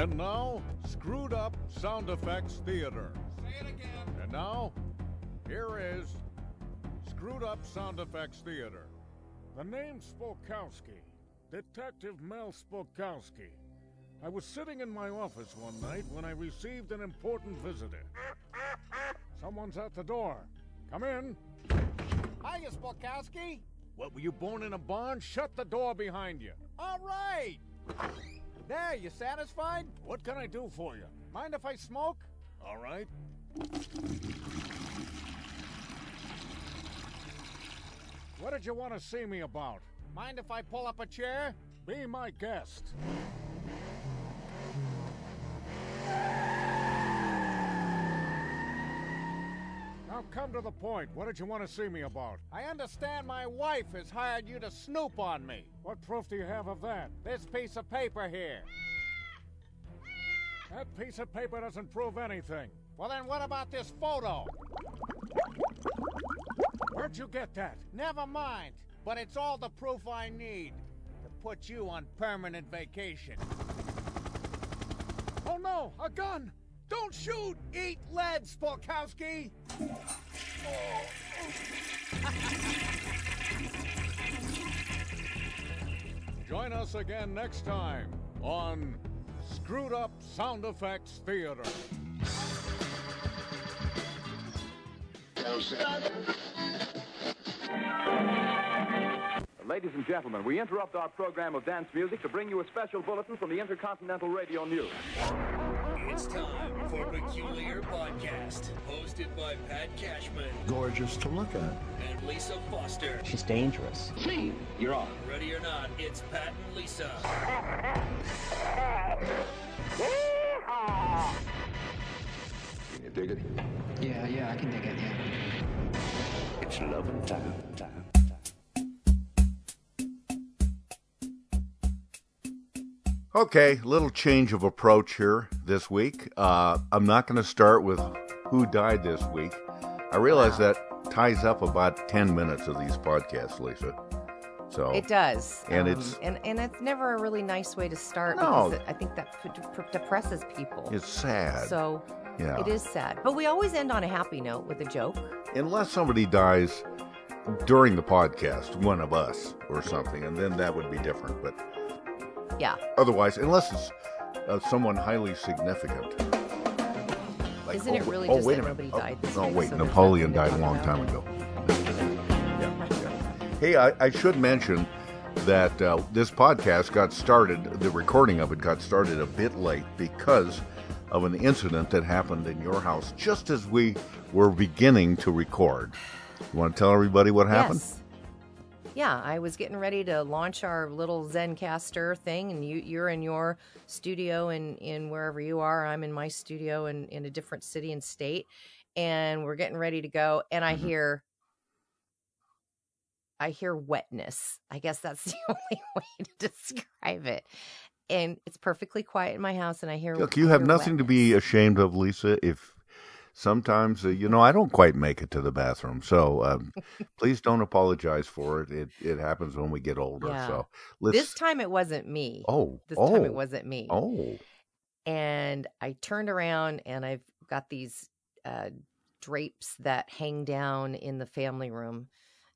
And now, Screwed Up Sound Effects Theater. Say it again. And now, here is Screwed Up Sound Effects Theater. The name Spokowski. Detective Mel Spokowski. I was sitting in my office one night when I received an important visitor. Someone's at the door. Come in. Hiya, Spokowski. What, were you born in a barn? Shut the door behind you. All right. There, you satisfied? What can I do for you? Mind if I smoke? All right. What did you want to see me about? Mind if I pull up a chair? Be my guest. Now come to the point. What did you want to see me about? I understand my wife has hired you to snoop on me. What proof do you have of that? This piece of paper here. That piece of paper doesn't prove anything. Well, then what about this photo? Where'd you get that? Never mind. But it's all the proof I need to put you on permanent vacation. Oh no, a gun! Don't shoot! Eat lead, Spokowski! Join us again next time on Screwed Up Sound Effects Theater. Ladies and gentlemen, we interrupt our program of dance music to bring you a special bulletin from the Intercontinental Radio News. It's time for Peculiar Podcast, hosted by Pat Cashman gorgeous to look at. and Lisa Foster. She's dangerous. See, You're on. Ready or not, it's Pat and Lisa. Can you dig it? Yeah, yeah, I can dig it, yeah. It's loving time. time. Okay, little change of approach here this week. Uh, I'm not going to start with who died this week. I realize that ties up about 10 minutes of these podcasts, Lisa. So It does, And Um, it's- and and it's never a really nice way to start No. because it, I think that p- p- depresses people. it's sad. so yeah. it is sad, but we always end on a happy note with a joke. Unless somebody dies during the podcast, one of us or something, and then that would be different. But Yeah, otherwise, unless it's uh, someone highly significant. Like, Isn't it oh, really oh, just wait that a minute. nobody Oh, died this week, wait, so Napoleon died a long talk time ago. Yeah, yeah. Hey, I, I should mention that uh, this podcast got started, the recording of it got started a bit late because of an incident that happened in your house just as we were beginning to record. You want to tell everybody what happened? Yes. Yeah, I was getting ready to launch our little Zencastr thing, and you, you're in your studio in, in wherever you are. I'm in my studio in, in a different city and state, and we're getting ready to go. And I Mhm. hear, I hear wetness. I guess that's the only way to describe it. And it's perfectly quiet in my house, and I hear. Look, you have nothing to be ashamed of, Lisa. If sometimes, uh, you know, I don't quite make it to the bathroom, so um, please don't apologize for it. It it happens when we get older. Yeah. So let's. This time it wasn't me. oh, This oh, time it wasn't me. Oh, and I turned around and I've got these uh, drapes that hang down in the family room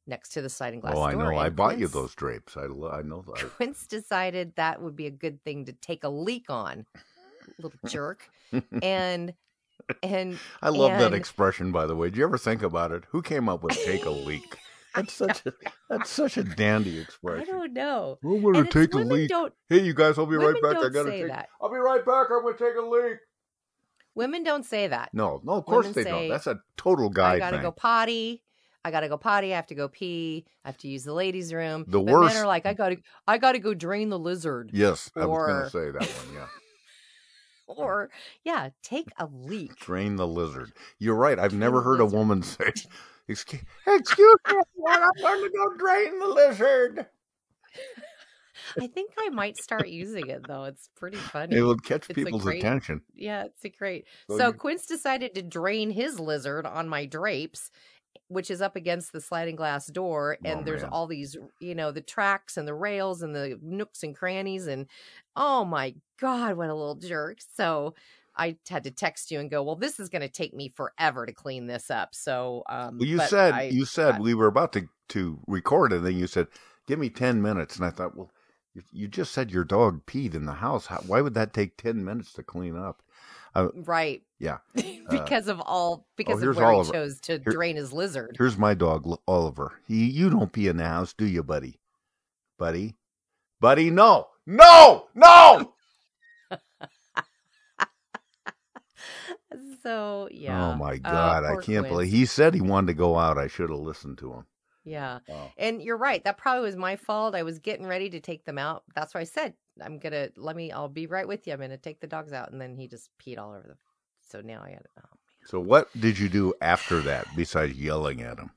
next to the sliding glass oh, I know. I and bought you those drapes. I, I know that. Quince decided that would be a good thing to take a leak on, little jerk, and and I love that expression, by the way. Did you ever think about it? Who came up with "take a leak"? That's such a that's such a dandy expression. I don't know. We're gonna it's take a leak. Hey, you guys, I'll be right back. I gotta say take. that. I'll be right back. I'm going to take a leak. women don't say that. No, no, of course Women they don't. That's a total guy I gotta thing. go potty. I gotta go potty. I have to go pee. I have to use the ladies' room. The but worst- men are like, I gotta, I gotta go drain the lizard. Yes, I was gonna say that one. Yeah, Or yeah, take a leak. drain the lizard. You're right. I've never the heard a woman say, "Excuse, excuse me, I'm going to go drain the lizard." I think I might start using it though. It's pretty funny. It would catch It's people's great- attention. Yeah, it's a great. So So you- Quince decided to drain his lizard on my drapes, which is up against the sliding glass door, oh, and Oh, there's man. all these, you know, the tracks and the rails and the nooks and crannies, and oh my God, what a little jerk. So I had to text you and go, well, this is going to take me forever to clean this up. So, um, Well, you said I- you said we were about to to record, and then you said, "Give me ten minutes," and I thought, well, you, you just said your dog peed in the house. How, why would that take ten minutes to clean up? Uh, right. yeah. because of all, because here's of where Oliver. he chose to Here- drain his lizard. Here's my dog, Oliver. He, you don't pee in the house, do you, buddy? Buddy, buddy, no, no, no. So, yeah. Oh my Uh, God, I can't Quince. believe he said he wanted to go out. I should have listened to him. Yeah. Wow. And you're right. That probably was my fault. I was getting ready to take them out. That's why I said, I'm to let me, I'll be right with you. I'm going to take the dogs out. And then he just peed all over the. So now I got to, oh, So what did you do after that besides yelling at him?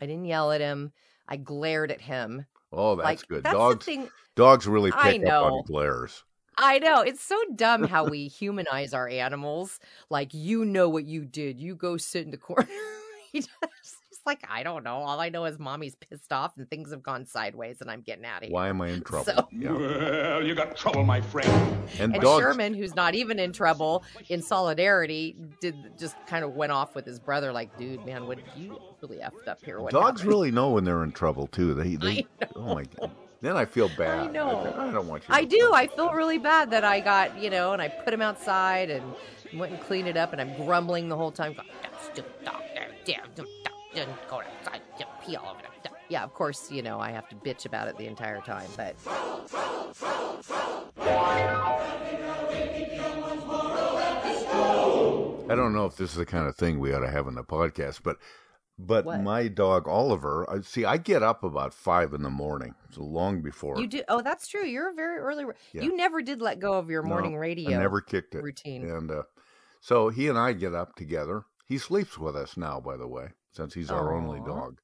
I didn't yell at him. I glared at him. Oh, that's like, good. That's dogs, dogs really pick up on glares. I know. It's so dumb how we humanize our animals. Like, you know what you did. You go sit in the corner. He just- He's like, I don't know. All I know is mommy's pissed off and things have gone sideways and I'm getting out of here. Why am I in trouble? So- Yeah. Well, you got trouble, my friend. And, And dogs, Sherman, who's not even in trouble, in solidarity, did just kind of went off with his brother, like, dude, man, what you really effed up here? What dogs happened?" really know when they're in trouble too. They, they I oh my god. Then I feel bad. I know. I, don't want you. I do. I feel really bad that I got, you know, and I put him outside and went and cleaned it up, and I'm grumbling the whole time. going, "That stupid dog there, there, do- dog didn't go outside, just pee all over the-" Yeah, of course, you know, I have to bitch about it the entire time, but I don't know if this is the kind of thing we ought to have in the podcast, but but What? my dog Oliver. I see. I get up about five in the morning, so long before you do. Oh, that's true. You're a very early. Yeah. You never did let go of your No, morning I radio. never kicked it. routine. And uh, so he and I get up together. He sleeps with us now, by the way, since he's our only dog.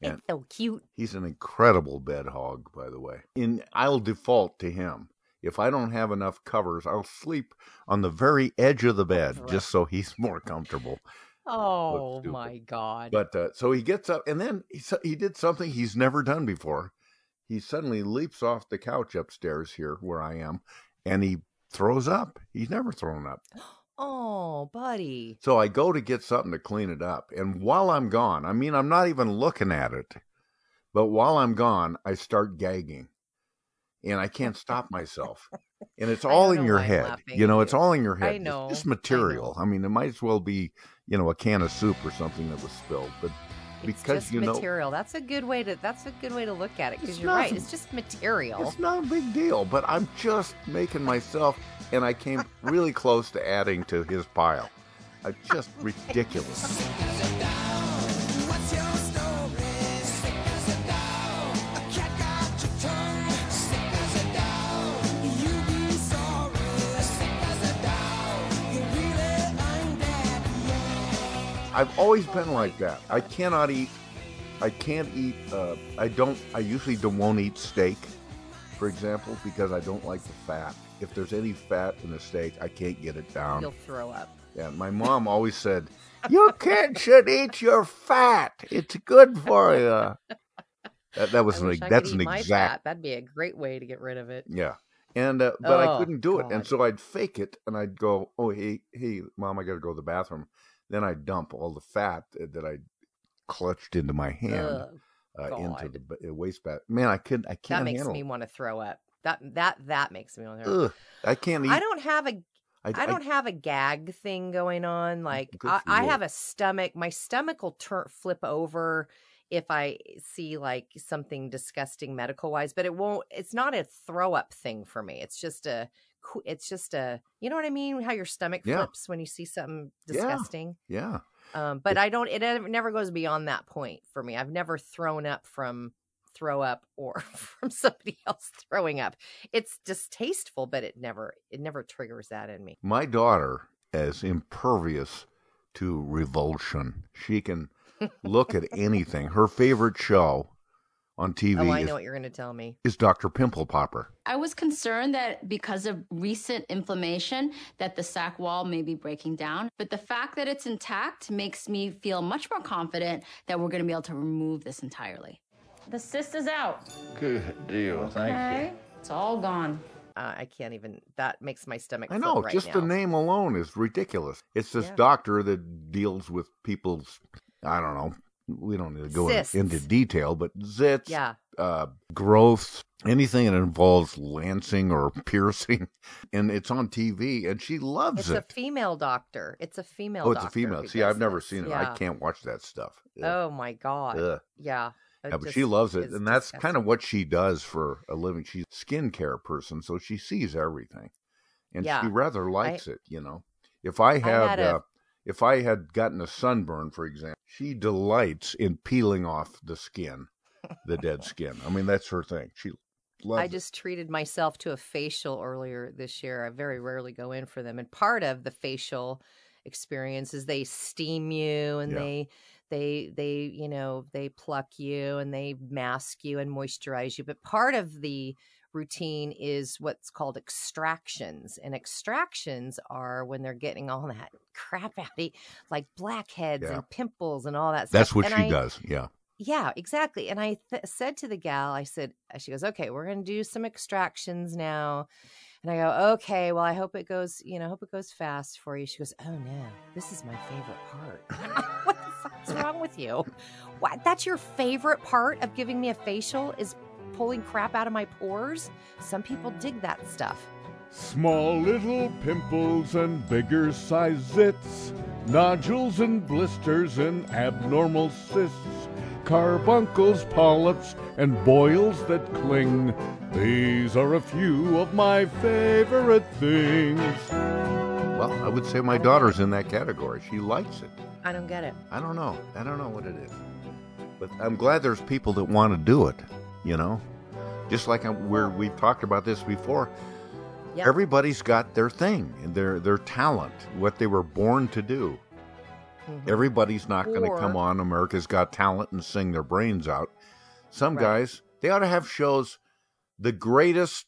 It's so cute. He's an incredible bed hog, by the way. And I'll default to him. If I don't have enough covers, I'll sleep on the very edge of the bed Right. just so he's more comfortable. Oh my god. But uh, so he gets up, and then he he did something he's never done before. He suddenly leaps off the couch upstairs here where I am, and he throws up. He's never thrown up. oh, buddy. So I go to get something to clean it up. And while I'm gone, I mean, I'm not even looking at it, but while I'm gone, I start gagging. And I can't stop myself. And it's all in your head. You know, it's all in your I head. It's know, just I material. know. I, mean, it might as well be, you know, a can of soup or something that was spilled. But because you know material. That's a good way to. That's a good way to look at it because you're right. It's just material. It's not a big deal, but I'm just making myself, and I came really close to adding to his pile. I just ridiculous. I've always been like that. I cannot eat. I can't eat. Uh, I don't. I usually don't won't eat steak, for example, because I don't like the fat. If there's any fat in the steak, I can't get it down. You'll throw up. Yeah, my mom always said, "You kids should eat your fat. It's good for you." That, that was I an, I that's an exact fat. That'd be a great way to get rid of it. yeah. And uh, but I Oh, couldn't do it, and so I'd fake it, and I'd go, "Oh, hey, hey, mom, I got to go to the bathroom." Then I'd dump all the fat that I clutched into my hand uh, into the uh, waste bag. Man, I couldn't. I can't That makes me it. want to throw up. That that that makes me want to. Throw up. Ugh, I can't eat. I don't have a I don't have a gag thing going on. Like I, I have a stomach. My stomach will turn flip over if I see like something disgusting medical wise, but it won't. It's not a throw up thing for me. It's just a. It's just a. You know what I mean? How your stomach Yeah. flips when you see something disgusting. Yeah. Um, but I don't. It never- never goes beyond that point for me. I've never thrown up from throw up or from somebody else throwing up. It's distasteful, but it never. It never triggers that in me. My daughter is impervious to revulsion. She can look at anything. Her favorite show on TV Oh, I is, know what you're going to tell me. is Dr. Pimple Popper. I was concerned that because of recent inflammation that the sac wall may be breaking down, but the fact that it's intact makes me feel much more confident that we're going to be able to remove this entirely. The cyst is out. Good deal. Thank Okay. It's all gone. uh, I can't even. That makes my stomach. I know, right just now. the name alone is ridiculous. It's this Yeah. doctor that deals with people's, I don't know, we don't need to go in- into detail, but zits, Yeah. uh, growths, anything that involves lancing or piercing, and it's on TV, and she loves It's it. It's a female doctor. It's a female. Doctor. Oh, it's a female. See, I've never seen it. Yeah. I can't watch that stuff. Ugh. Oh my god. Ugh. Yeah. Yeah, but she loves it, and that's kind of what she does for a living. She's a skincare person, so she sees everything, and Yeah. she rather likes it. You know, if I had, had a- uh, if I had gotten a sunburn, for example, she delights in peeling off the skin, the dead skin. I mean, that's her thing. She loves. I just treated myself to a facial earlier this year. I very rarely go in for them, and part of the facial experience is they steam you and Yeah. they they they you know they pluck you and they mask you and moisturize you. But part of the routine is what's called extractions, and extractions are when they're getting all that crap out of like blackheads Yeah. and pimples and all that. That's stuff. what And she I- does. Yeah. yeah, exactly. And I th- said to the gal, I said, uh, she goes, okay, we're going to do some extractions now. And I go, okay, well, I hope it goes, you know, I hope it goes fast for you. She goes, oh no, this is my favorite part. what the fuck's wrong with you? What? That's your favorite part of giving me a facial is pulling crap out of my pores? Some people dig that stuff. Small little pimples and bigger size zits, nodules and blisters and abnormal cysts, carbuncles, polyps, and boils that cling. These are a few of my favorite things. Well, I would say my daughter's in that category. She likes it. I don't get it. I don't know. I don't know what it is. But I'm glad there's people that want to do it, you know? Just like I'm, we're, we've talked about this before. Yep. Everybody's got their thing and their, their talent, what they were born to do. Mhm. Everybody's not going to come on America's Got Talent and sing their brains out. Some Right. guys, they ought to have shows, the greatest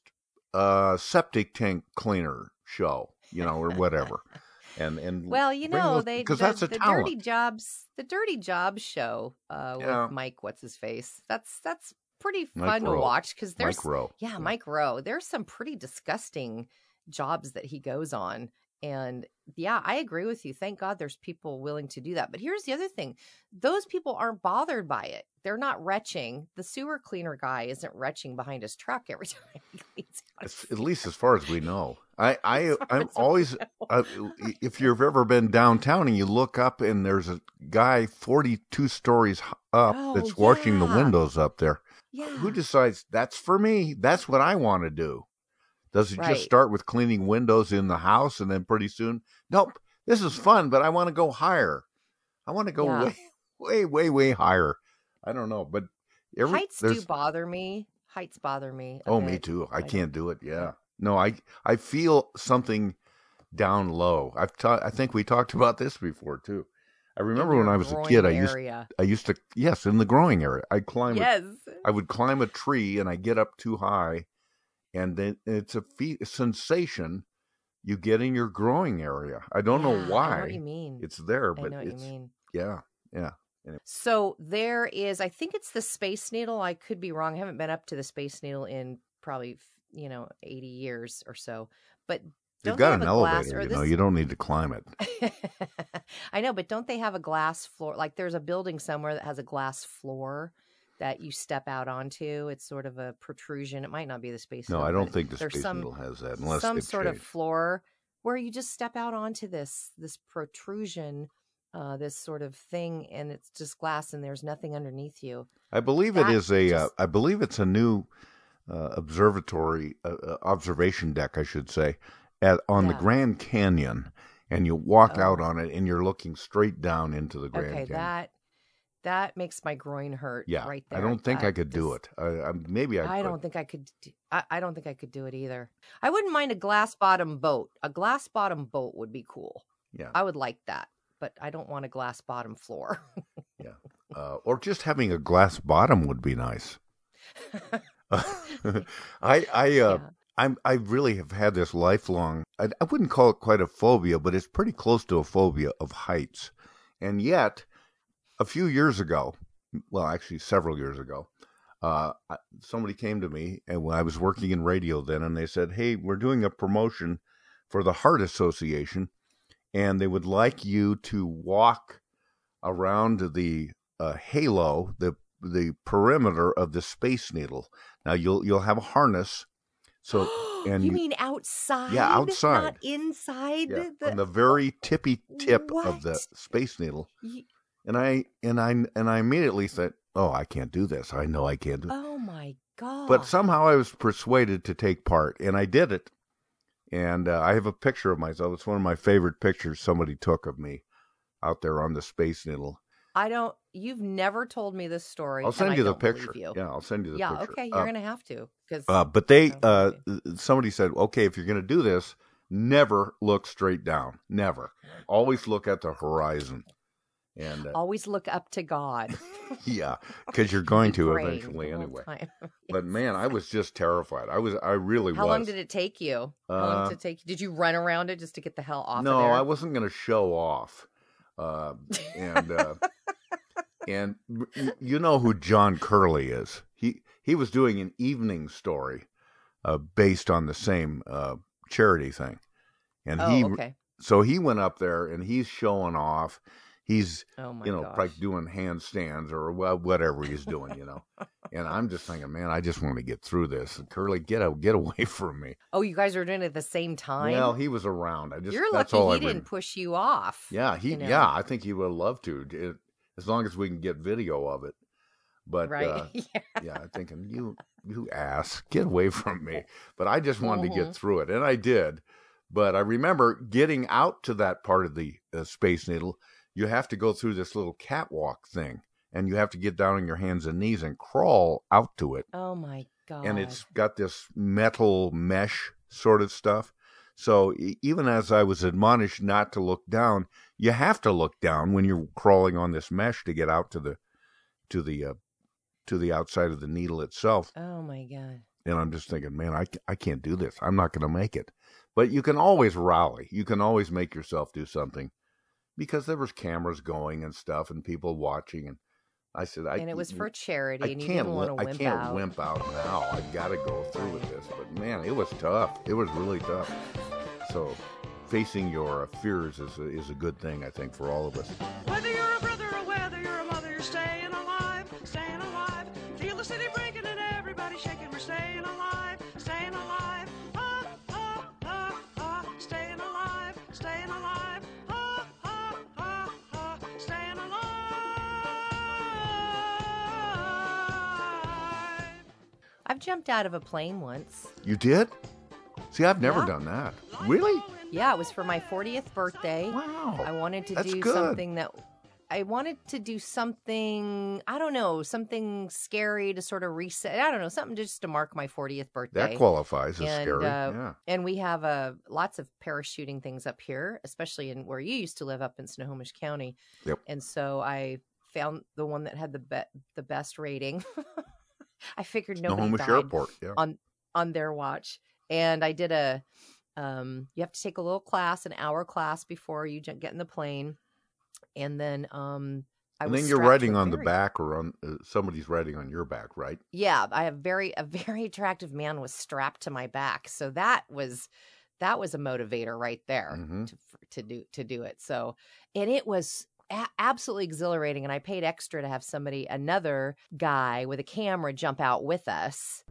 uh, septic tank cleaner show, you know, or whatever. and and Well, you know, those- they because the, that's a the talent. Dirty Jobs, the Dirty Jobs show uh, Yeah. with Mike, what's his face? That's that's pretty Mike fun Rowe. to watch because there's Mike Rowe. yeah, Mike Rowe. There's some pretty disgusting jobs that he goes on, and yeah, I agree with you. Thank God there's people willing to do that. But here's the other thing: those people aren't bothered by it. They're not retching. The sewer cleaner guy isn't retching behind his truck every time he cleans out. At least as far as we know. I, I I'm always, uh, if you've ever been downtown and you look up and there's a guy 42 stories up Oh, that's washing the windows up there. Yeah. Who decides that's for me? That's what I want to do. Does it Right. just start with cleaning windows in the house and then pretty soon, nope, this is fun, but I want to go higher. I want to go Yeah. way, way, way, way higher. I don't know, but every, Heights do bother me. Heights bother me. Oh, me too. I can't do it. Yeah. No, I I feel something down low. I've ta- I think we talked about this before too. I remember when I was a kid, I used. I used to yes, in the growing area. I'd climb Yes. a, I would climb a tree and I get up too high and then it's a, fe- sensation you get in your growing area. I don't Yeah, know I know why. what you mean. It's there, I but know what it's you mean. yeah. Yeah. So there is, I think it's the Space Needle. I could be wrong. I haven't been up to the Space Needle in probably, you know, 80 years or so. But don't got an have a glass- elevator, or you know. this- You don't need to climb it. I know, but don't they have a glass floor? Like there's a building somewhere that has a glass floor that you step out onto. It's sort of a protrusion. It might not be the Space No, Needle. I don't think the Space some, Needle has that unless some sort of floor where you just step out onto this this protrusion, uh, this sort of thing, and it's just glass, and there's nothing underneath you. I believe it That is a. Uh, I believe it's a new uh, observatory uh, uh, observation deck, I should say, at on the Grand Canyon, and you walk out Oh. on it, and you're looking straight down into the Grand okay, Canyon. that that makes my groin hurt. yeah, right there. I don't think I could do it. I, I, maybe I. I could. don't think I could. Do, I, I don't think I could do it either. I wouldn't mind a glass bottom boat. A glass bottom boat would be cool. Yeah, I would like that, but I don't want a glass bottom floor. uh, or just having a glass bottom would be nice. I I uh, Yeah. I'm I really have had this lifelong. I, I wouldn't call it quite a phobia, but it's pretty close to a phobia of heights. And yet, a few years ago, well, actually several years ago, uh, somebody came to me, and I was working in radio then, and they said, "Hey, we're doing a promotion for the Heart Association, and they would like you to walk around the uh, halo, the the perimeter of the Space Needle. Now you'll you'll have a harness, so and you mean outside? Yeah, outside. not inside. yeah, the, on the very tippy tip of the Space Needle." And I and I and I immediately said, "Oh, I can't do this. I know I can't do." oh my god! But somehow I was persuaded to take part, and I did it. And uh, I have a picture of myself. It's one of my favorite pictures somebody took of me out there on the Space Needle. I don't. You've never told me this story. I'll send you the picture. You. Yeah, I'll send you the picture. yeah. picture. Okay, you're Uh, gonna have to because. Uh, but they, uh, somebody said, okay, if you're going to do this, never look straight down. Never. Always look at the horizon. And uh, Always look up to God. yeah, because you're going to eventually anyway. But man, I was just terrified. I was, I really How was. long did it take you? How long Uh, did it take you? Did you run around it just to get the hell off no, of? I wasn't going to show off. Uh, and uh, and you know who John Curley is? He he was doing an evening story uh, based on the same uh, charity thing, and oh, he okay. so he went up there and he's showing off. He's Oh my you know gosh. like doing handstands or whatever he's doing, you know. and I'm just thinking, man, I just want to get through this. And Curley, get out, get away from me. Oh, you guys were doing it at the same time. Well, he was around. I just You're lucky he didn't push you off. Yeah, he you know? yeah, I think he would love to, it, as long as we can get video of it. But right. uh, yeah. yeah, I'm thinking you you ass, get away from me. But I just wanted to Mhm. get through it, and I did. But I remember getting out to that part of the uh, Space Needle. You have to go through this little catwalk thing, and you have to get down on your hands and knees and crawl out to it Oh my god. and it's got this metal mesh sort of stuff. So even as I was admonished not to look down, you have to look down when you're crawling on this mesh to get out to the to the uh, to the outside of the needle itself. Oh my god. And I'm just thinking, man, I, I can't do this. I'm not going to make it. But you can always rally. You can always make yourself do something because there was cameras going and stuff and people watching. And I said, I and it was for charity, I and you can't, didn't want to wi- I wimp can't out. wimp out now. I got to go through with this. But man, it was tough. It was really tough. So, facing your fears is a, is a good thing, I think, for all of us. I've jumped out of a plane once. You did? See, I've never Yeah. done that. Really? Yeah, it was for my 40th birthday. Wow. I wanted to That's do good. something that I wanted to do something, I don't know, something scary to sort of reset. I don't know, something just to mark my 40th birthday. That qualifies as and, scary. uh, yeah. And we have uh, lots of parachuting things up here, especially in where you used to live up in Snohomish County. Yep. And so I found the one that had the be- the best rating. I figured nobody Snohomish died Airport. Yeah. on on their watch. And I did a um you have to take a little class, an hour class before you get in the plane. And then um I and was then you're riding on the back or on uh, somebody's riding on your back, right? Yeah, I have very a very attractive man was strapped to my back. So that was that was a motivator right there Mhm. to to do to do it. So and it was a- absolutely exhilarating and I paid extra to have somebody another guy with a camera jump out with us.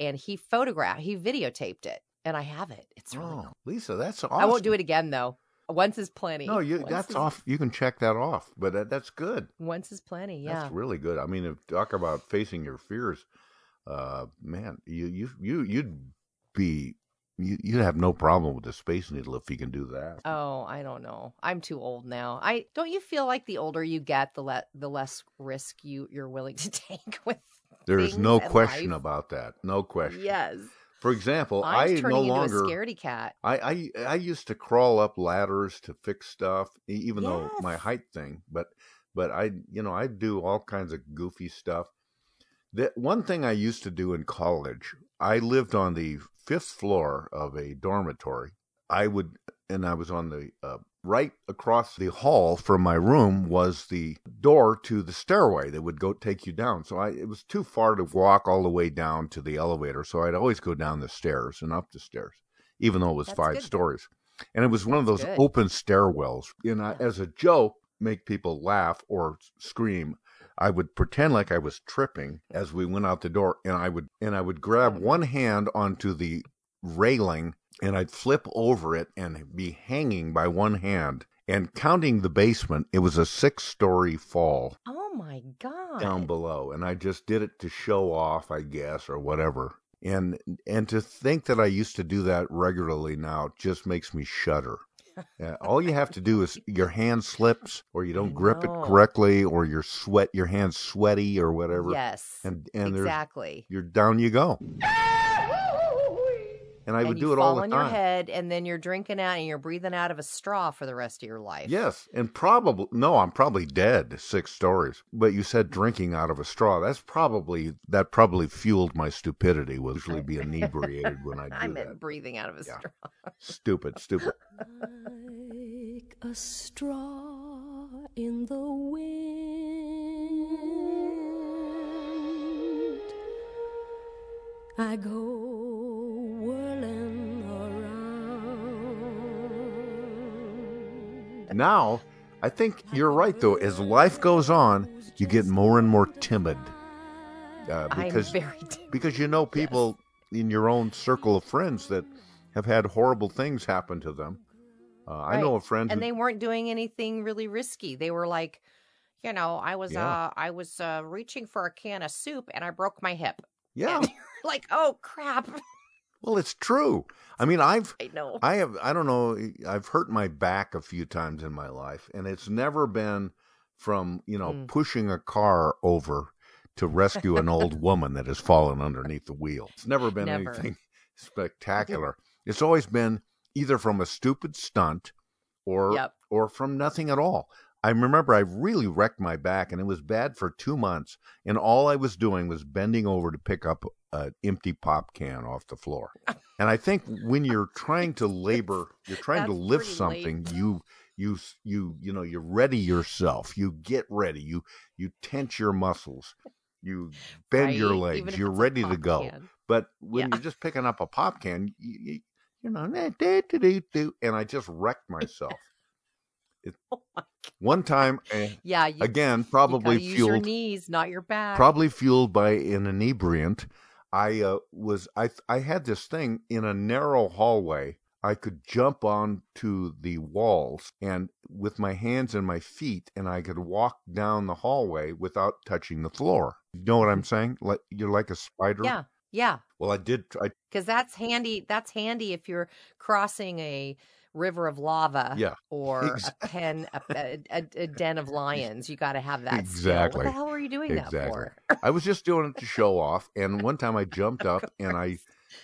And he photographed, he videotaped it and I have it. It's really Oh, cool. Lisa, that's awesome. I won't do it again though. Once is plenty. No, you Once that's is- off. You can check that off, but that, that's good. Once is plenty. Yeah. That's really good. I mean, if talk about facing your fears, uh, man, you you you you'd be you you'd have no problem with the space needle if you can do that. Oh, I don't know. I'm too old now. I don't you feel like the older you get, the le- the less risk you you're willing to take with There's no question life? about that. No question. Yes. For example, I'm I turning no into longer a scaredy cat. I, I I used to crawl up ladders to fix stuff, even though my height thing. But but I you know I do all kinds of goofy stuff. That one thing I used to do in college, I lived on the fifth floor of a dormitory. I would and I was on the uh, right across the hall from my room was the door to the stairway that would go take you down. So I it was too far to walk all the way down to the elevator, so I'd always go down the stairs and up the stairs, even though it was That's five good. stories. And it was one of those good. open stairwells. And I, as a joke, make people laugh or scream. I would pretend like I was tripping as we went out the door, and I would and I would grab one hand onto the railing, and I'd flip over it and be hanging by one hand. And counting the basement, it was a six-story fall Oh my god. down below, and I just did it to show off, I guess, or whatever. And and to think that I used to do that regularly now just makes me shudder. Yeah, all you have to do is your hand slips, or you don't grip it correctly, or your sweat, your hands sweaty, or whatever. Yes. and and exactly. you're down you go. And I would do it all fall the on time. your head, and then you're drinking out, and you're breathing out of a straw for the rest of your life. Yes, and probably no, I'm probably dead six stories. But you said drinking out of a straw. That's probably that probably fueled my stupidity. Will usually be inebriated when I do that. I meant that. breathing out of a Yeah. straw. Stupid, stupid. like a straw in the wind. I go Now, I think you're right though. As life goes on, you get more and more timid. Uh, because very timid. because you know people in your own circle of friends that have had horrible things happen to them. Uh, I know a friend and who they weren't doing anything really risky. They were like, you know, I was Yeah. uh I was uh reaching for a can of soup and I broke my hip. yeah. And like, oh crap. Well, it's true. I mean, I've I know. I have I don't know I've hurt my back a few times in my life and it's never been from, you know, Mm. pushing a car over to rescue an old woman that has fallen underneath the wheel. It's never been Never. anything spectacular. It's always been either from a stupid stunt or Yep. or from nothing at all. I remember I really wrecked my back and it was bad for 2 months and all I was doing was bending over to pick up an empty pop can off the floor. And I think when you're trying to labor, you're trying to lift something, you you you you know, you ready yourself. You get ready. You you tense your muscles. You bend your legs. You're ready to go. can. But when Yeah. you're just picking up a pop can, you, you, you know, and I just wrecked myself. It, one time, eh, Yeah, you, again, probably gotta use your fueled knees, not your back. probably fueled by an inebriant i uh, was i i had this thing in a narrow hallway i could jump onto the walls and with my hands and my feet and i could walk down the hallway without touching the floor you know what i'm saying like you're like a spider Yeah, yeah. well i did Because that's handy. That's handy if you're crossing a river of lava. Yeah, Or ex- a pen, a, a, a, den of lions. You got to have that. skill. Exactly. What the hell were you doing that Exactly. for? I was just doing it to show off. And one time I jumped up and I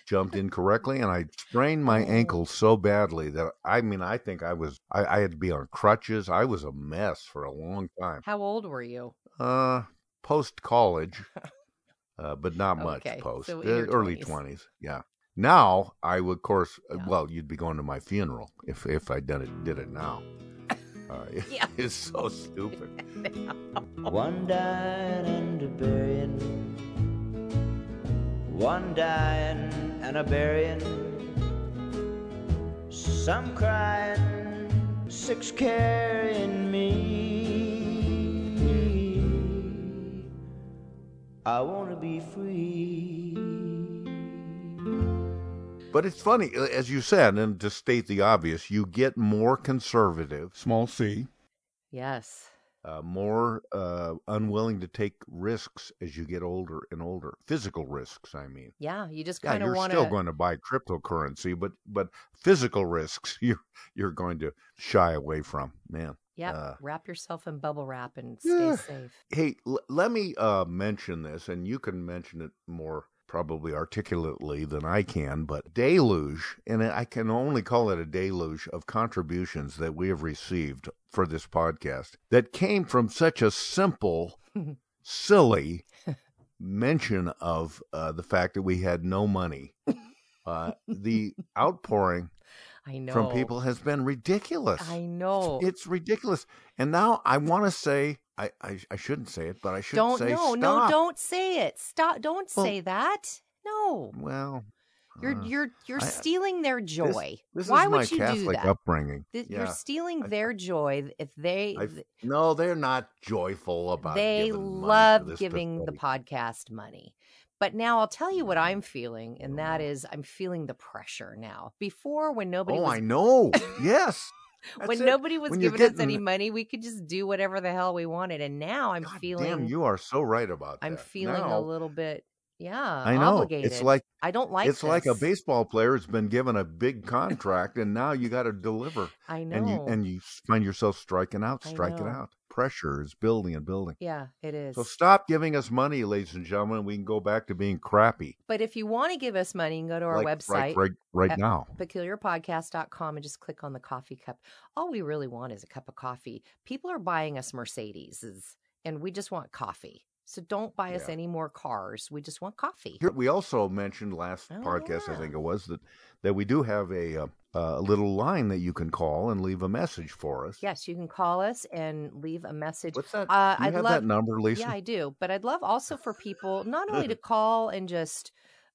jumped incorrectly and I sprained my Oh. ankle so badly that I mean, I think I was, I, I had to be on crutches. I was a mess for a long time. How old were you? Uh, post college, uh, but not much post. so Uh, early 20s. 20s. Yeah. Now I would, of course, uh, Yeah. well, you'd be going to my funeral if, if I did it, did it now. Uh, Yeah. It's so stupid. One dying and a burying. One dying and a burying. Some crying, six carrying me. I want to be free. But it's funny, uh, as you said, and to state the obvious, you get more conservative, small c, Yes. uh, more uh, unwilling to take risks as you get older and older. Physical risks, I mean. Yeah. You just Yeah, kind of want to. you're want still to. going to buy cryptocurrency, but but physical risks you're you're going to shy away from, man. Yeah. uh, wrap yourself in bubble wrap and stay Yeah. safe. Hey, l- let me uh, mention this, and you can mention it more probably articulately than I can, but deluge, and I can only call it a deluge of contributions that we have received for this podcast that came from such a simple, silly mention of uh, the fact that we had no money. Uh, the outpouring I know. from people has been ridiculous. I know. It's ridiculous. And now I want to say, I, I, I shouldn't say it, but I should don't say no stop. no don't say it. Stop. Don't Well- say that. No. Well, You're uh, you're you're I- stealing their joy. This, Why is my would you Catholic do that? upbringing. Th- yeah. You're stealing their joy if they I f- no, they're not joyful about. they love giving the podcast money. But now I'll tell you what mm-hmm. I'm feeling, and that mm-hmm. is I'm feeling the pressure now. Before, when nobody Oh, was I know. yes. when it. nobody was When giving us any money, we could just do whatever the hell we wanted. And now I'm feeling Damn, you are so right about that. I'm feeling a little bit yeah, I know. obligated. It's like I don't like it's like a baseball player has been given a big contract, and now you got to deliver. I know, And you and you find yourself striking out, striking out. Pressure is building and building. Yeah, it is. So stop giving us money, ladies and gentlemen. We can go back to being crappy. But if you want to give us money, you can go to our Like- website right- right at now. peculiarpodcast.com and just click on the coffee cup. All we really want is a cup of coffee. People are buying us Mercedes and we just want coffee. So don't buy us Yeah. any more cars. We just want coffee. Here, we also mentioned last Oh, podcast, I think it was that that we do have a uh, a little line that you can call and leave a message for us. Yes, you can call us and leave a message. What's that? Uh, you I'd have love, that number, Lisa? Yeah, I do. But I'd love also for people not only to call and just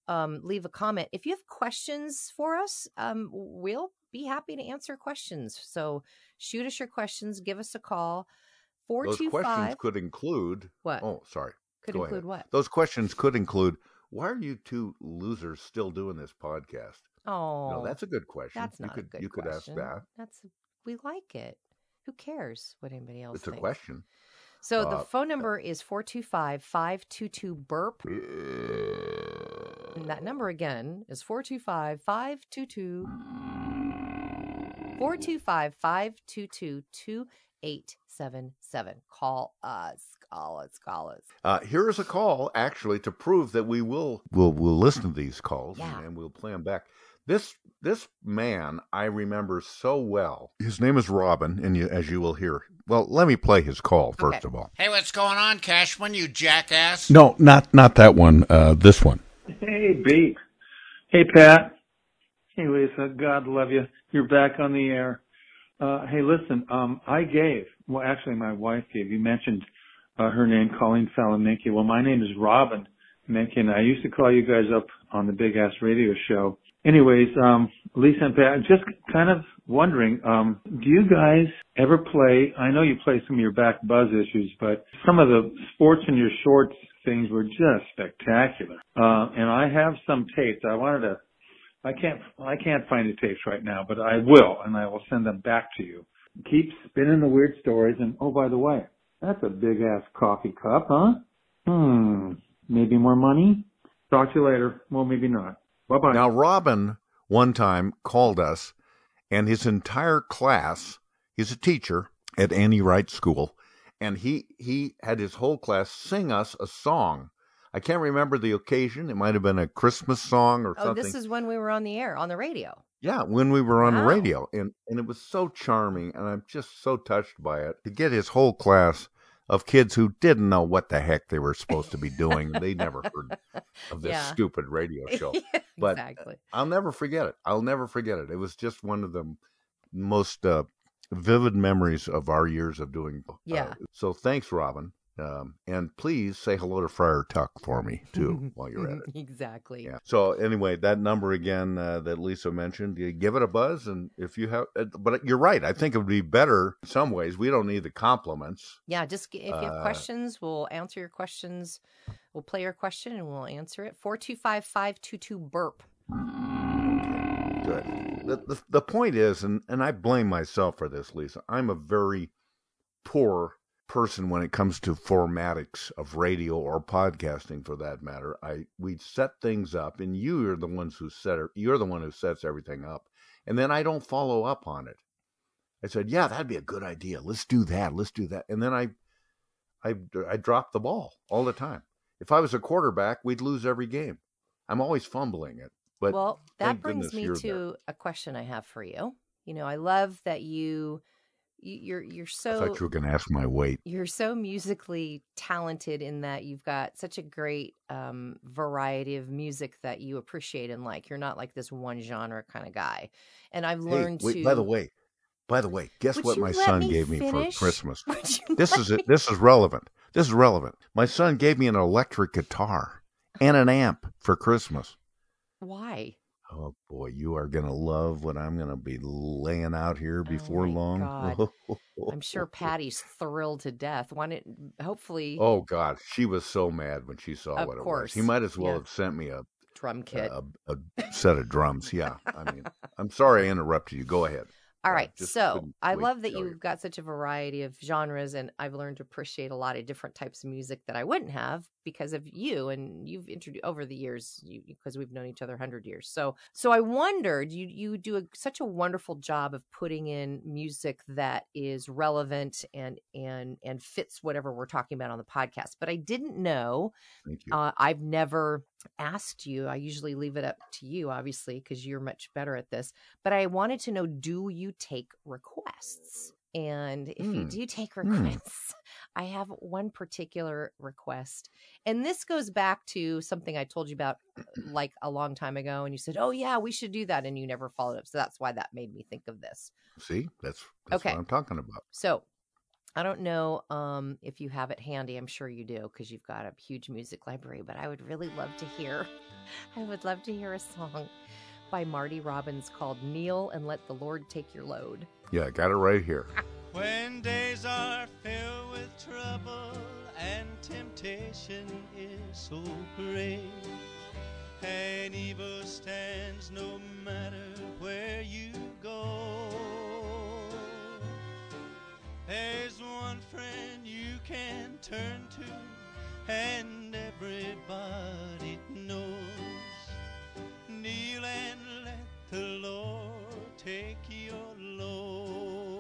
um, leave a comment. If you have questions for us, um, we'll be happy to answer questions. So shoot us your questions. Give us a call. Four Those two questions five. could include What? Oh, sorry. Could Go include ahead. what? Those questions could include why are you two losers still doing this podcast? Oh, no, that's a good question. That's you not could a good you could question. ask that. That's we like it. Who cares what anybody else It's a question. So the Uh, phone number is 425-522 burp. And that number again is 425-522 425-522-2877. Call us. Call us. Call us. Uh, here is a call actually to prove that we will we'll, we'll listen to these calls Yeah. and, and we'll play them back. This this man I remember so well. His name is Robin, and you, as you will hear. Well, let me play his call first of all. Hey, what's going on, Cashman, you jackass? No, not not that one. Uh, this one. Hey, Beat. Hey, Pat. Hey, Lisa. God love you. You're back on the air. Uh, hey, listen. Um, I gave. Well, actually, my wife gave. You mentioned uh, her name, Colleen Salaminki. Well, my name is Robin Mencken. I used to call you guys up on the Big Ass Radio Show. Anyways, um, Lisa and Pat, I'm just kind of wondering, um, do you guys ever play? I know you play some of your back buzz issues, but some of the sports in your shorts things were just spectacular. Uh, and I have some tapes. I wanted to. I can't. I can't find the tapes right now, but I will, and I will send them back to you. Keep spinning the weird stories, and oh, by the way, that's a big ass coffee cup, huh? Hmm. Maybe more money. Talk to you later. Well, maybe not. Bye bye. Now, Robin one time called us, and his entire class. He's a teacher at Annie Wright School, and he he had his whole class sing us a song. I can't remember the occasion. It might have been a Christmas song or oh, something. Oh, something. this is when we were on the air, on the radio. Yeah, when we were on the radio, and and it was so charming, and I'm just so touched by it to get his whole class of kids who didn't know what the heck they were supposed to be doing. they never heard of this Yeah. stupid radio show. Yeah, but exactly. I'll never forget it. I'll never forget it. It was just one of the most uh, vivid memories of our years of doing. uh, Yeah. so thanks, Robin. Um, and please say hello to Friar Tuck for me too while you're at it. exactly. Yeah. So anyway, that number again uh, that Lisa mentioned, you give it a buzz, and if you have, uh, but you're right. I think it would be better in some ways. We don't need the compliments. Yeah, just g- if you have Uh, questions, we'll answer your questions. We'll play your question and we'll answer it. Four two five five two two burp. Good. The, the the point is, and and I blame myself for this, Lisa. I'm a very poor person when it comes to formatics of radio or podcasting, for that matter. I we set things up, and you are the ones who set it. You're the one who sets everything up, and then I don't follow up on it. I said, "Yeah, that'd be a good idea. Let's do that. Let's do that," and then I, I, I drop the ball all the time. If I was a quarterback, we'd lose every game. I'm always fumbling it. But well, that brings me to there. a question I have for you. You know, I love that you you- you're you're so. I thought you were going to ask my weight. you're so musically talented in that you've got such a great um, variety of music that you appreciate and like. You're not like this one genre kind of guy. And I've learned hey, wait, to. by the way, by the way, guess Would what my son me gave me for Christmas? This is it. This is relevant. This is relevant. My son gave me an electric guitar and an amp for Christmas. Why? Oh boy, you are gonna love what I'm gonna be laying out here oh before Oh long. I'm sure Patty's thrilled to death. Why don't mm, hopefully Oh God, she was so mad when she saw Of what it course, was. He might as well yeah. have sent me a drum kit. a, a set of drums. Yeah, I mean, I'm sorry I interrupted you. Go ahead. All I So I love that you've got such a variety of genres, and I've learned to appreciate a lot of different types of music that I wouldn't have because of you. And you've introduced over the years, because we've known each other hundred years. So, so I wondered, you you do a, such a wonderful job of putting in music that is relevant and and and fits whatever we're talking about on the podcast. But I didn't know. Thank you. Uh, I've never asked you. I usually leave it up to you, obviously, because you're much better at this. But I wanted to know: Do you take requests? And if you Hmm. do take Hmm. requests, I have one particular request, and this goes back to something I told you about like a long time ago. And you said, "Oh yeah, we should do that," and you never followed up. So that's why that made me think of this. See, that's that's Okay. what I'm talking about. So I don't know um, if you have it handy. I'm sure you do because you've got a huge music library. But I would really love to hear. I would love to hear a song by Marty Robbins called "Kneel and Let the Lord Take Your Load." Yeah, I got it right here. When days are filled with trouble and temptation is so great, and evil stands no matter where you go. There's one friend you can turn to, and everybody knows. Kneel and let the Lord take your load.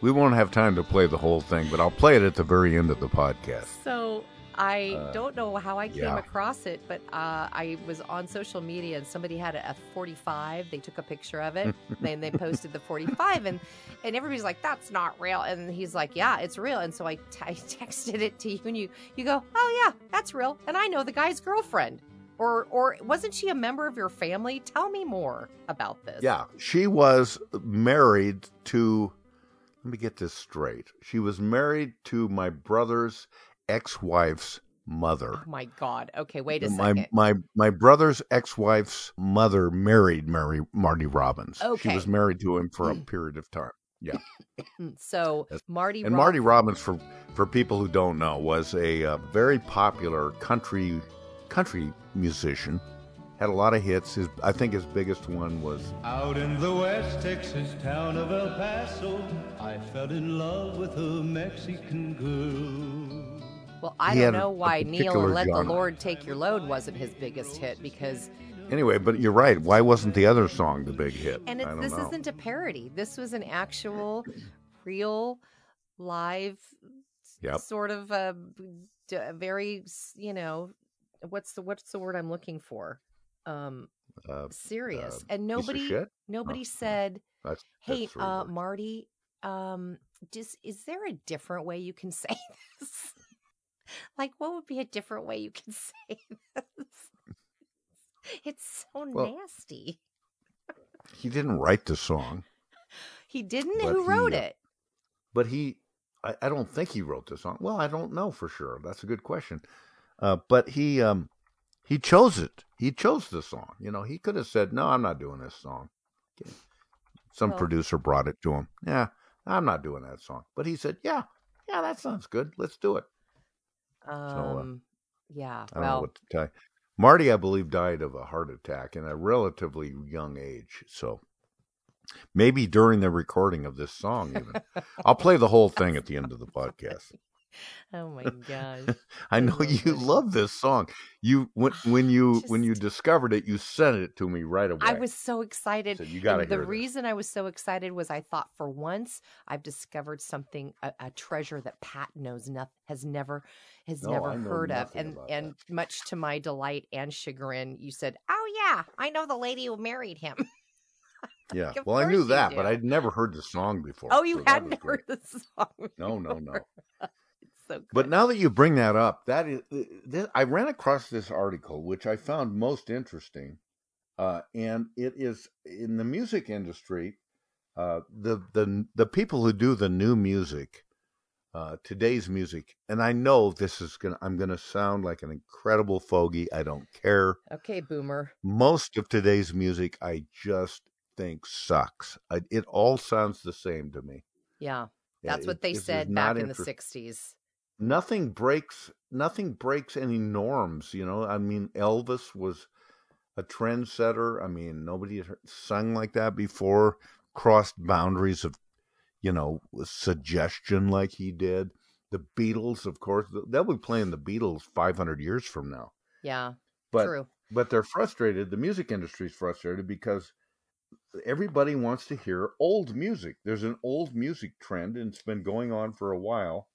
We won't have time to play the whole thing, but I'll play it at the very end of the podcast. So I Uh, don't know how I came yeah. across it, but uh, I was on social media and somebody had a, a 45. They took a picture of it and they posted the 45, and and everybody's like, "That's not real," and he's like, "Yeah, it's real." And so I, t- I texted it to you, and you you go, "Oh yeah, that's real," and I know the guy's girlfriend. Or, or wasn't she a member of your family? Tell me more about this. Yeah, she was married to. Let me get this straight. She was married to my brother's ex-wife's mother. Oh my God. Okay, wait a my second. my my brother's ex-wife's mother married Mary Marty Robbins. Okay. She was married to him for a period of time. Yeah. so Marty And Marty Robbins, for for people who don't know, was a uh, very popular country country musician. Had a lot of hits. His, I think his biggest one was Out in the West Texas town of El Paso, I fell in love with a Mexican girl. Well, I He don't know a why Kneel particular and Let genre. the Lord Take Your Load wasn't his biggest hit because, anyway. But you're right. Why wasn't the other song the big hit? and I don't this know. isn't a parody. This was an actual, real, live, Yep. sort of uh, a very, you know, what's the what's the word I'm looking for? Um, Uh, serious. uh, and nobody, nobody Oh, said, That's, "Hey, that's uh. Marty, um, just is there a different way you can say this? like, what would be a different way you can say this? It's so Well- nasty. he didn't write the song, He didn't. Who wrote uh, it? but he. I, I don't think he wrote the song. Well, I don't know for sure. That's a good question. Uh, but he um, he chose it. He chose the song. You know, he could have said, "No, I'm not doing this song." Okay. Some Well- producer brought it to him. Yeah, I'm not doing that song. But he said, "Yeah, yeah, that sounds good. Let's do it." uh, Um, yeah. I don't know Well, what to tell you. Marty, I believe, died of a heart attack in a relatively young age. So maybe during the recording of this song, even. I'll play the whole thing at the end of the podcast. oh my gosh. I know you love this song. You when when you when you discovered it, you sent it to me right away. I was so excited. "You gotta and the hear this." reason I was so excited was I thought for once I've discovered something a, a treasure that Pat knows nothing has never has No, never heard of, and and much to my delight and chagrin, you said, "Oh yeah, I know the lady who married him." Yeah. Of well, I knew that, but. I'd never heard the song before. Oh, you so hadn't heard the song. No, no, no. So But now that you bring that up, that is, this, I ran across this article which I found most interesting, uh, and it is in the music industry. Uh, the the the people who do the new music, uh, today's music, and I know this is gonna. I'm gonna sound like an incredible fogey. I don't care. Okay, boomer. Most of today's music, I just think sucks. I, it all sounds the same to me. Yeah. That's it- what they said back in the 60s. Nothing breaks nothing breaks any norms you know? I mean elvis was a trendsetter. I mean nobody had sung like that before crossed boundaries of you know suggestion like he did. The beatles of course they'll be playing the beatles 500 years from now. Yeah. but True. but they're frustrated the music industry's frustrated because everybody wants to hear old music. There's an old music trend and it's been going on for a while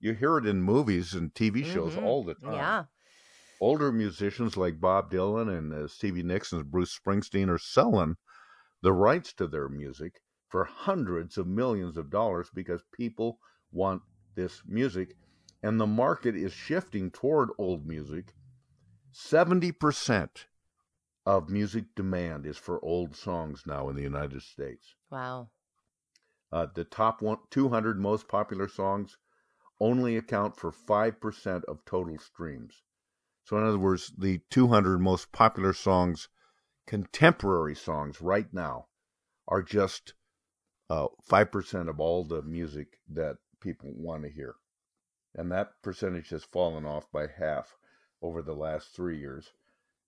you hear it in movies and tv shows Mhm. all the time Yeah. older musicians like bob dylan and uh, stevie nicks and bruce springsteen are selling the rights to their music for hundreds of millions of dollars because people want this music and the market is shifting toward old music 70% of music demand is for old songs now in the United States. Wow. Uh, the top one, 200 most popular songs only account for 5% of total streams. So, in other words, the 200 most popular songs, contemporary songs right now, are just uh, 5% of all the music that people want to hear. And that percentage has fallen off by half over the last three years.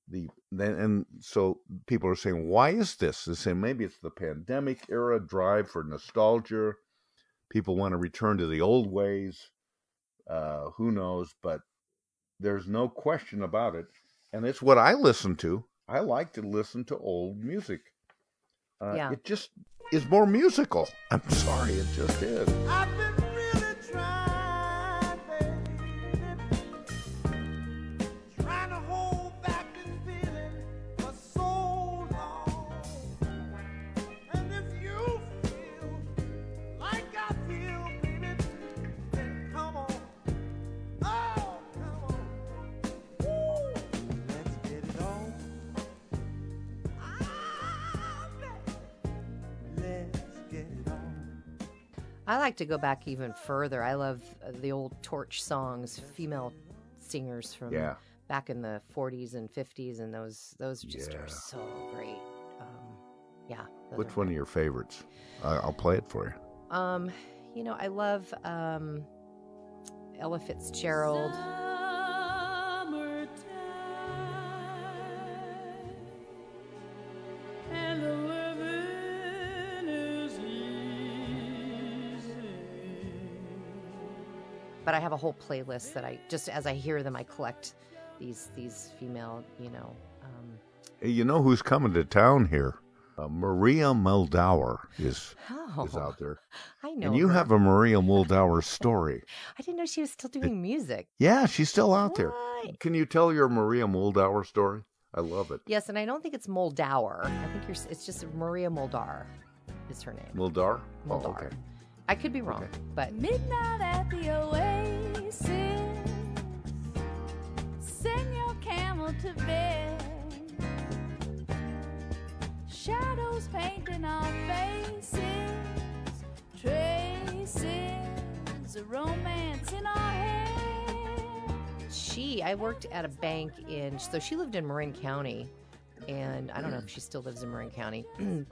The then and so people are saying, why is this? They say maybe it's the pandemic era drive for nostalgia. People want to return to the old ways. Uh, who knows? But there's no question about it, and it's what I listen to. I like to listen to old music. Uh, Yeah. It just is more musical. I'm sorry, it just is. I like to go back even further. I love uh, the old torch songs, female singers from Yeah. back in the 40s and 50s, and those those just Yeah. are so great. Um, yeah. Which one of your favorites? I, I'll play it for you. Um, you know, I love um, Ella Fitzgerald. But I have a whole playlist that I just as I hear them, I collect these these female, you know. Um, Hey, you know who's coming to town here? Uh, Maria Muldaur is Oh, is out there, I know. and you her. have a Maria Muldaur story. I didn't know she was still doing music. Yeah, she's still out there. Can you tell your Maria Muldaur story? I love it. Yes, and I don't think it's Moldauer. I think you're. It's just Maria Moldar, is her name. Muldaur? Oh, Muldaur. okay. I could be wrong, but Midnight at the oasis. Send your camel to bed. Shadows painting our faces. Traces of romance in our head. she. I worked at a bank in. So she lived in Marin County, and I don't know if she still lives in Marin County,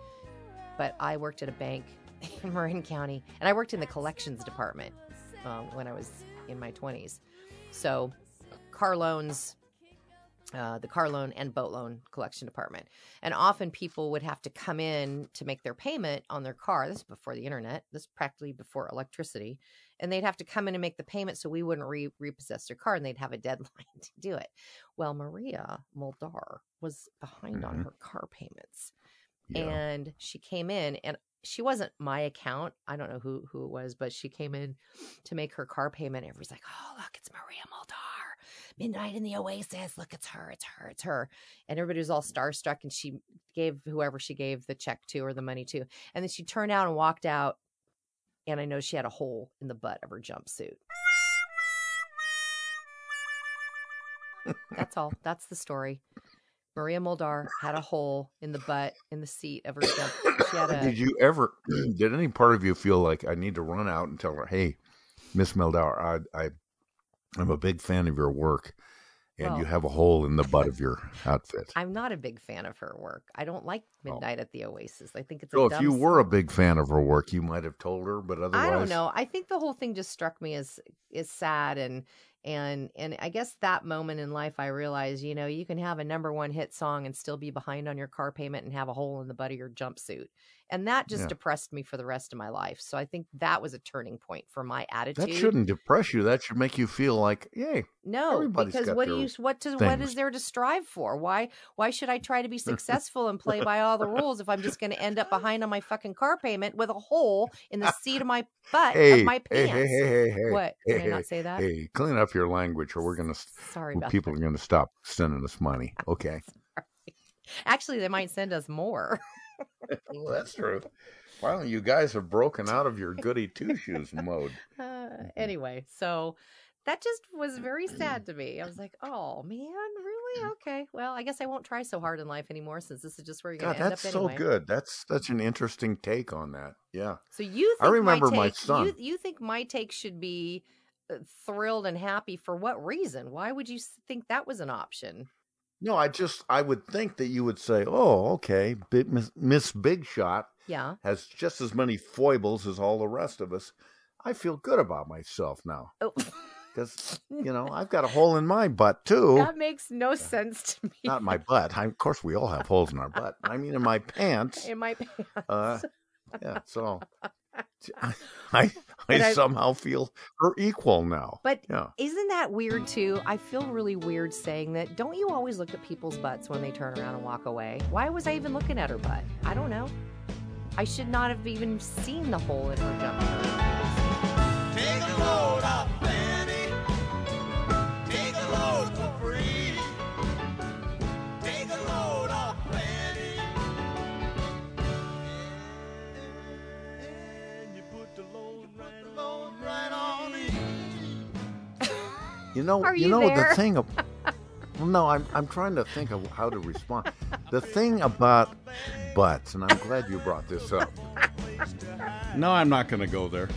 but I worked at a bank in Marin County, and I worked in the collections department um, when I was in my twenties. So car loans, uh, the car loan and boat loan collection department. And often people would have to come in to make their payment on their car. This is before the internet, this is practically before electricity. And they'd have to come in and make the payment so we wouldn't re- repossess their car and they'd have a deadline to do it. Well, Maria Muldaur was behind on Mhm. her car payments. Yeah. And she came in and she wasn't my account. I don't know who who it was, but she came in to make her car payment. Everybody's like, "Oh, look, it's Maria Muldaur, Midnight in the Oasis. Look, it's her, it's her, it's her." And everybody was all mm. starstruck. And she gave whoever she gave the check to or the money to. And then she turned out and walked out. And I know she had a hole in the butt of her jumpsuit. That's all. That's the story. Maria Muldaur had a hole in the butt in the seat of her jump. A, Did you ever? Did any part of you feel like I need to run out and tell her, "Hey, Miss Meldauer, I, I, I'm a big fan of your work, and you have a hole in the butt of your outfit." I'm not a big fan of her work. I don't like oh. Midnight at the Oasis. I think it's a So, if you song. were a big fan of her work, you might have told her, but otherwise, I don't know. I think the whole thing just struck me as is sad and and and I guess that moment in life I realized, you know, you can have a number one hit song and still be behind on your car payment and have a hole in the butt of your jumpsuit. And that just Yeah. depressed me for the rest of my life. So I think that was a turning point for my attitude. That shouldn't depress you. That should make you feel like, yay, No, because what do you what to what is there to strive for? Why why should I try to be successful and play by all the rules if I'm just going to end up behind on my fucking car payment with a hole in the seat of my butt Hey, of my pants? hey, hey, hey, hey, What? hey, Can I not say that? Hey, clean up your language, or we're gonna. Sorry well, about people are gonna stop sending us money. Okay, Actually, they might send us more. Well, that's true. Finally, you guys have broken out of your goody two shoes mode. Uh, anyway, so that just was very sad to me. I was like, "Oh man, really? Okay. Well, I guess I won't try so hard in life anymore since this is just where you're going to end that's so anyway." good. That's such an interesting take on that. Yeah. So you I remember my, my son. You, you think my take should be uh, thrilled and happy for what reason? Why would you think that was an option? No, I just I would think that you would say, "Oh, okay, Miss, Miss Big Shot Yeah. has just as many foibles as all the rest of us." I feel good about myself now Oh, because you know I've got a hole in my butt too. that makes no sense to me. Not my butt. I, of course, we all have holes in our butt. I mean, in my pants. in my pants. Uh, yeah. So I I, I- somehow feel her equal now. But yeah. isn't that weird too? I feel really weird saying that. Don't you always look at people's butts when they turn around and walk away? Why was I even looking at her butt? I don't know. I should not have even seen the hole in her jumper. You know, Are you, you know there? the thing. Of, well, no, I'm I'm trying to think of how to respond. The thing about butts, and I'm glad you brought this up. No, I'm not going to go there.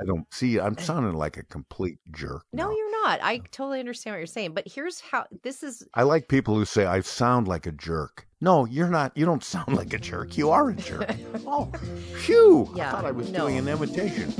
I don't see. I'm eh. sounding like a complete jerk. No, you're not. I totally understand what you're saying. But here's how this is I like people who say I sound like a jerk. No, you're not. You don't sound like a jerk. You are a jerk. oh, phew! Yeah, I thought I was no. doing an imitation.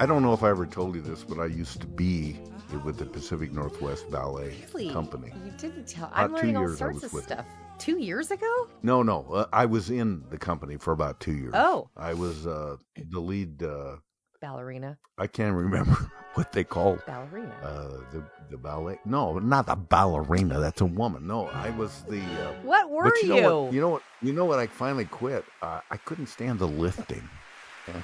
I don't know if I ever told you this, but I used to be with the Pacific Northwest Ballet really Company. You didn't tell. About I'm learning all sorts of stuff. Two years ago? No, no, uh, I was in the company for about two years. Oh. I was uh, the lead. Uh, Ballerina. I can't remember what they called Ballerina. uh, the the ballet. No, not the ballerina. That's a woman. No, I was the. Uh, What were but you know you? what? You know what? You know what? I finally quit. Uh, I couldn't stand the lifting.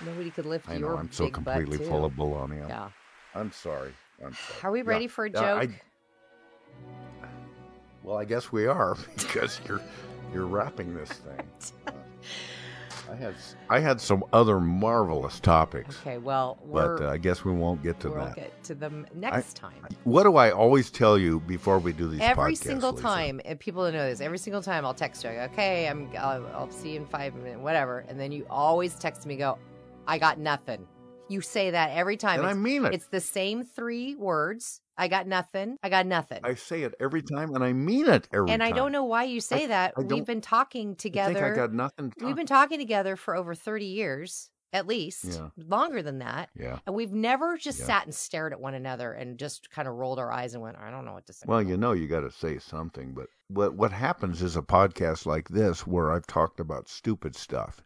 Nobody could lift I know. your I'm so big butt, completely too. full of baloney. Yeah. I'm sorry. I'm sorry. Are we Yeah. ready for a I- joke? well, I guess we are because you're you're wrapping this thing. Uh, I had I had some other marvelous topics, Okay, well, but we're, uh, I guess we won't get to we'll that. get to them next time. What do I always tell you before we do these Every podcasts, single Lisa? time, and people know this. Every single time, I'll text you. Okay, I'm. I'll, I'll see you in five minutes, whatever. And then you always text me. Go, I got nothing. You say that every time. And I It's- mean it. It's the same three words. I got nothing. I got nothing. I say it every time, and I mean it every and time. I don't know why you say that. I We've been talking together. think I got nothing? We've been talking together for over 30 years, at least, Yeah. longer than that. Yeah. And we've never just Yeah. sat and stared at one another and just kind of rolled our eyes and went, I don't know what to say. Well, you know, you got to say something. But what what happens is a podcast like this where I've talked about stupid stuff.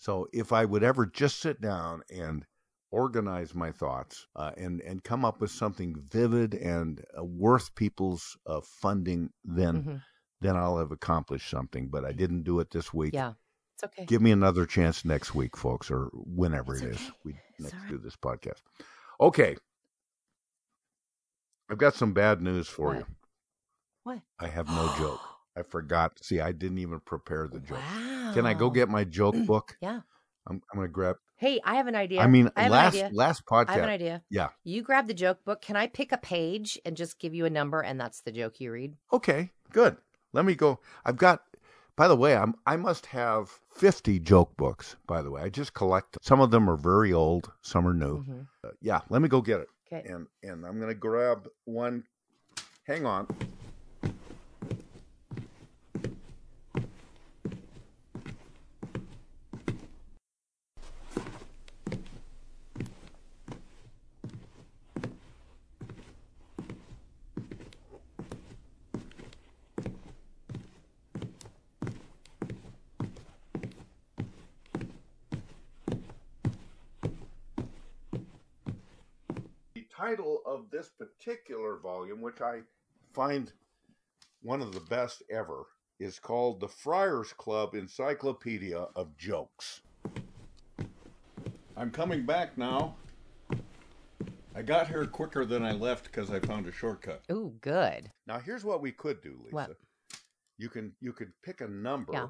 So if I would ever just sit down and organize my thoughts uh, and and come up with something vivid and uh, worth people's uh, funding, then Mhm. then I'll have accomplished something. But I didn't do it this week. Yeah, it's okay. Give me another chance next week, folks, or whenever It's it is okay. we It's next all do this podcast. Okay. I've got some bad news for What? you. What? I have no joke. I forgot. See, I didn't even prepare the joke. Can I go get my joke book? Yeah. I'm, I'm going to grab. Hey, I have an idea. I mean, I last last I have an idea. Yeah. You grab the joke book. Can I pick a page and just give you a number, and that's the joke you read? Okay. Good. Let me go. I've got. By the way, I'm I must have 50 joke books. By the way, I just collect. Some of them are very old. Some are new. Mhm. Uh, yeah. Let me go get it. Okay. And and I'm going to grab one. Hang on. The title of this particular volume, which I find one of the best ever, is called The Friars Club Encyclopedia of Jokes. I'm coming back now. I got here quicker than I left because I found a shortcut. Ooh, good. Now here's what we could do, Lisa. What? You can you could pick a number, Yeah.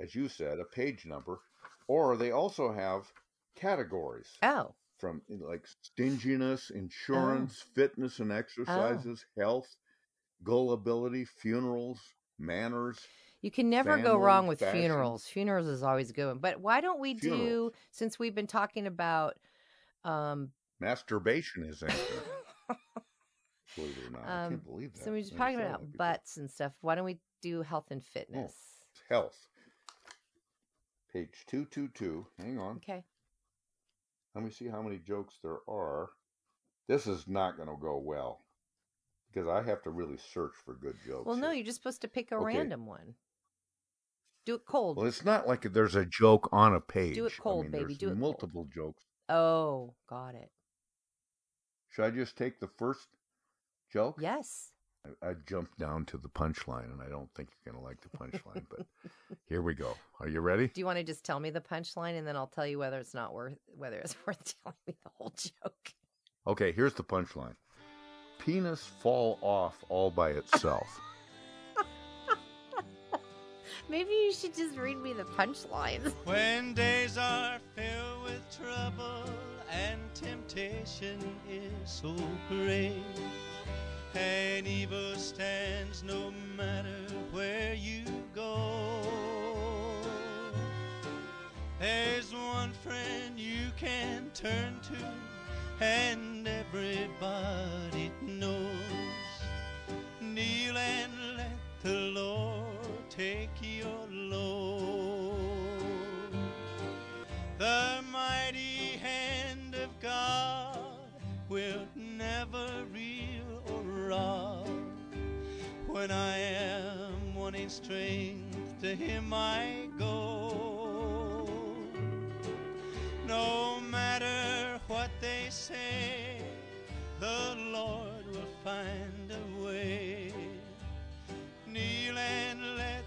as you said, a page number, or they also have categories Oh, from like stinginess, insurance, fitness and exercises, health, gullibility, funerals, manners. you can never go wrong with fashion. funerals. Funerals is always good. But why don't we do? Since we've been talking about, um, Masturbation is there. Believe it or not, I um, can't believe that. so we're Never talking about butts and stuff. Why don't we do health and fitness? health. Page two two two. Hang on. Okay. Let me see how many jokes there are. This is not going to go well because I have to really search for good jokes. Well, no, here. you're just supposed to pick a Okay. random one. Do it cold. Well, it's not like there's a joke on a page. Do it cold, I mean, baby, do it cold. multiple jokes. oh, got it. Should I just take the first joke? Yes. I, I jumped down to the punchline, and I don't think you're going to like the punchline, but here we go. Are you ready? Do you want to just tell me the punchline and then I'll tell you whether it's not worth whether it's worth telling me the whole joke? Okay, here's the punchline. Penis fall off all by itself. Maybe you should just read me the punchlines. When days are filled with trouble and temptation is so great, and evil stands no matter where you go. There's one friend you can turn to, and everybody knows. Kneel and let the Lord take your load. The mighty hand of God will When I am wanting strength, to Him I go. No matter what they say, the Lord will find a way. Kneel and let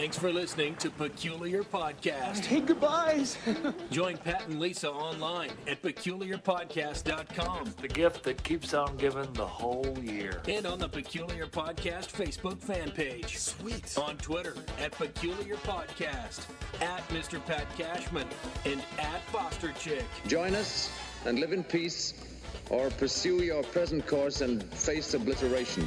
Thanks for listening to Peculiar Podcast. Hey, goodbyes. Join Pat and Lisa online at peculiarpodcast.com. The gift that keeps on giving the whole year. And on the Peculiar Podcast Facebook fan page. Sweet. On Twitter at Peculiar Podcast, at Mr. Pat Cashman, and at Foster Chick. Join us and live in peace, or pursue your present course and face obliteration.